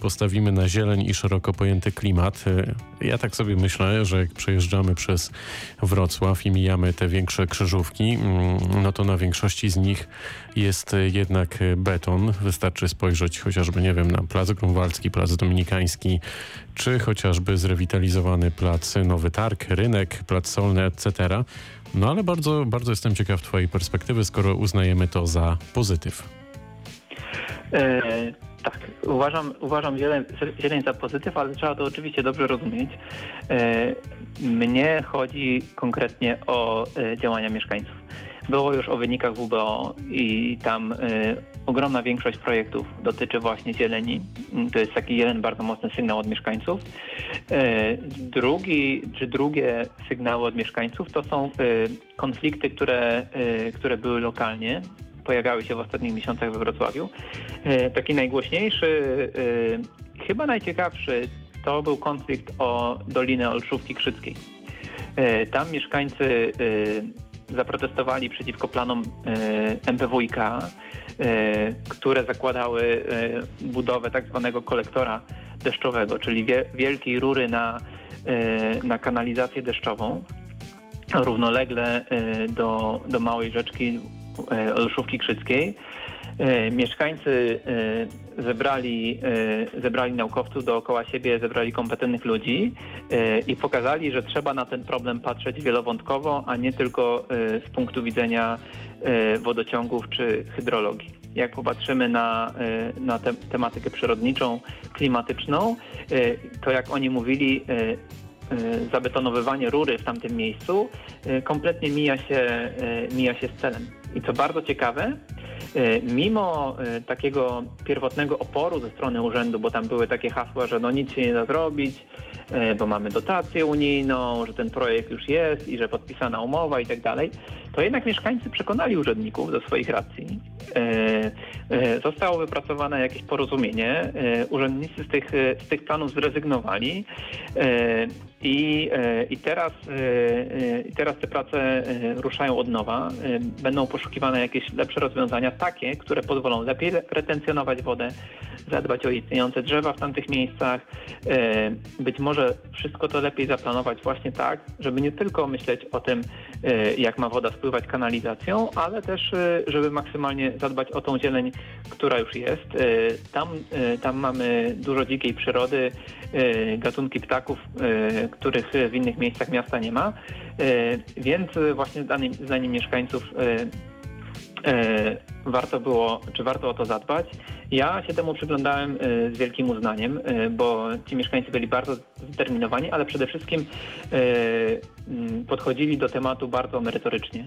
postawimy na zieleń i szeroko pojęty klimat. Ja tak sobie myślę, że jak przejeżdżamy przez Wrocław i mijamy te większe krzyżówki, mm, no to na większości z nich jest jednak beton. Wystarczy spojrzeć chociażby, nie wiem, na Plac Grunwaldzki, Plac Dominikański, czy chociażby zrewitalizowany Plac Nowy Targ, Rynek, Plac Solny, etc. No ale bardzo, bardzo jestem ciekaw Twojej perspektywy, skoro uznajemy to za pozytyw. E, tak, uważam, uważam zieleń, zieleń za pozytyw, ale trzeba to oczywiście dobrze rozumieć. E, mnie chodzi konkretnie o e, działania mieszkańców. Było już o wynikach WBO i tam y, ogromna większość projektów dotyczy właśnie zieleni. To jest taki jeden bardzo mocny sygnał od mieszkańców. Drugi, czy drugie sygnały od mieszkańców to są konflikty, które, które były lokalnie, pojawiały się w ostatnich miesiącach we Wrocławiu. Taki najgłośniejszy, chyba najciekawszy, to był konflikt o Dolinę Olszówki Krzyckiej. Tam mieszkańcy zaprotestowali przeciwko planom e, MPWiK, e, które zakładały e, budowę tak zwanego kolektora deszczowego, czyli wielkiej rury na, na kanalizację deszczową, równolegle do, do małej rzeczki Olszówki Krzyckiej. Mieszkańcy zebrali, e, zebrali naukowców dookoła siebie, zebrali kompetentnych ludzi e, i pokazali, że trzeba na ten problem patrzeć wielowątkowo, a nie tylko e, z punktu widzenia wodociągów czy hydrologii. Jak popatrzymy na, na te, tematykę przyrodniczą, klimatyczną, to jak oni mówili, zabetonowywanie rury w tamtym miejscu kompletnie mija się, mija się z celem. I co bardzo ciekawe, E, mimo e, takiego pierwotnego oporu ze strony urzędu, bo tam były takie hasła, że no nic się nie da zrobić, e, bo mamy dotację unijną, że ten projekt już jest i że podpisana umowa i tak dalej, to jednak mieszkańcy przekonali urzędników do swoich racji. Zostało wypracowane jakieś porozumienie, urzędnicy z tych, z tych planów zrezygnowali i, i, teraz, teraz te prace ruszają od nowa. Będą poszukiwane jakieś lepsze rozwiązania, takie, które pozwolą lepiej retencjonować wodę, zadbać o istniejące drzewa w tamtych miejscach. E, być może wszystko to lepiej zaplanować właśnie tak, żeby nie tylko myśleć o tym, e, jak ma woda spływać kanalizacją, ale też, e, żeby maksymalnie zadbać o tą zieleń, która już jest. Tam, tam mamy dużo dzikiej przyrody, gatunki ptaków, których w innych miejscach miasta nie ma, więc właśnie zdaniem, zdaniem mieszkańców E, warto było, czy warto o to zadbać. Ja się temu przyglądałem e, z wielkim uznaniem, e, bo ci mieszkańcy byli bardzo zdeterminowani, ale przede wszystkim podchodzili do tematu bardzo merytorycznie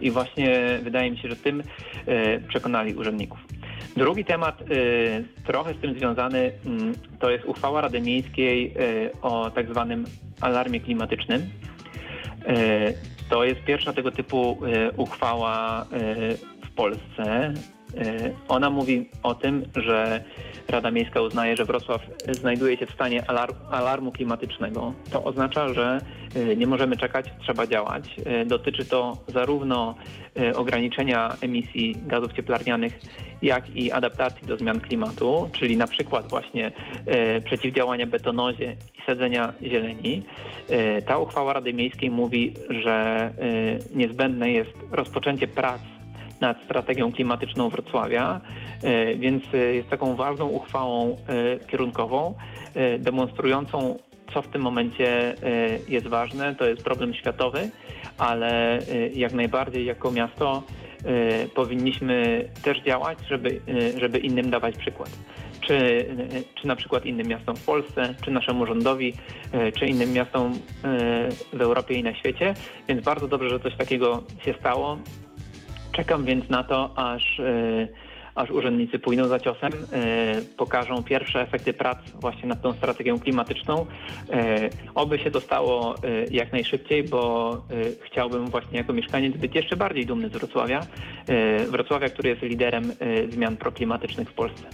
i właśnie wydaje mi się, że tym przekonali urzędników. Drugi temat trochę z tym związany to jest uchwała Rady Miejskiej o tak zwanym alarmie klimatycznym. To jest pierwsza tego typu uchwała w Polsce. E, ona mówi o tym, że Rada Miejska uznaje, że Wrocław znajduje się w stanie alarmu klimatycznego. To oznacza, że nie możemy czekać, trzeba działać. Dotyczy to zarówno ograniczenia emisji gazów cieplarnianych, jak i adaptacji do zmian klimatu, czyli na przykład właśnie przeciwdziałania betonozie sadzenia zieleni. E, ta uchwała Rady Miejskiej mówi, że e, niezbędne jest rozpoczęcie prac nad strategią klimatyczną Wrocławia, e, więc jest taką ważną uchwałą kierunkową, demonstrującą co w tym momencie jest ważne. To jest problem światowy, ale jak najbardziej jako miasto powinniśmy też działać, żeby, żeby innym dawać przykład czy, czy na przykład innym miastom w Polsce, czy naszemu rządowi, e, czy innym miastom e, w Europie i na świecie. Więc bardzo dobrze, że coś takiego się stało. Czekam więc na to, aż e, aż urzędnicy pójdą za ciosem, pokażą pierwsze efekty prac właśnie nad tą strategią klimatyczną. Oby się to stało jak najszybciej, bo chciałbym właśnie jako mieszkaniec być jeszcze bardziej dumny z Wrocławia. Wrocławia, który jest liderem zmian proklimatycznych w Polsce.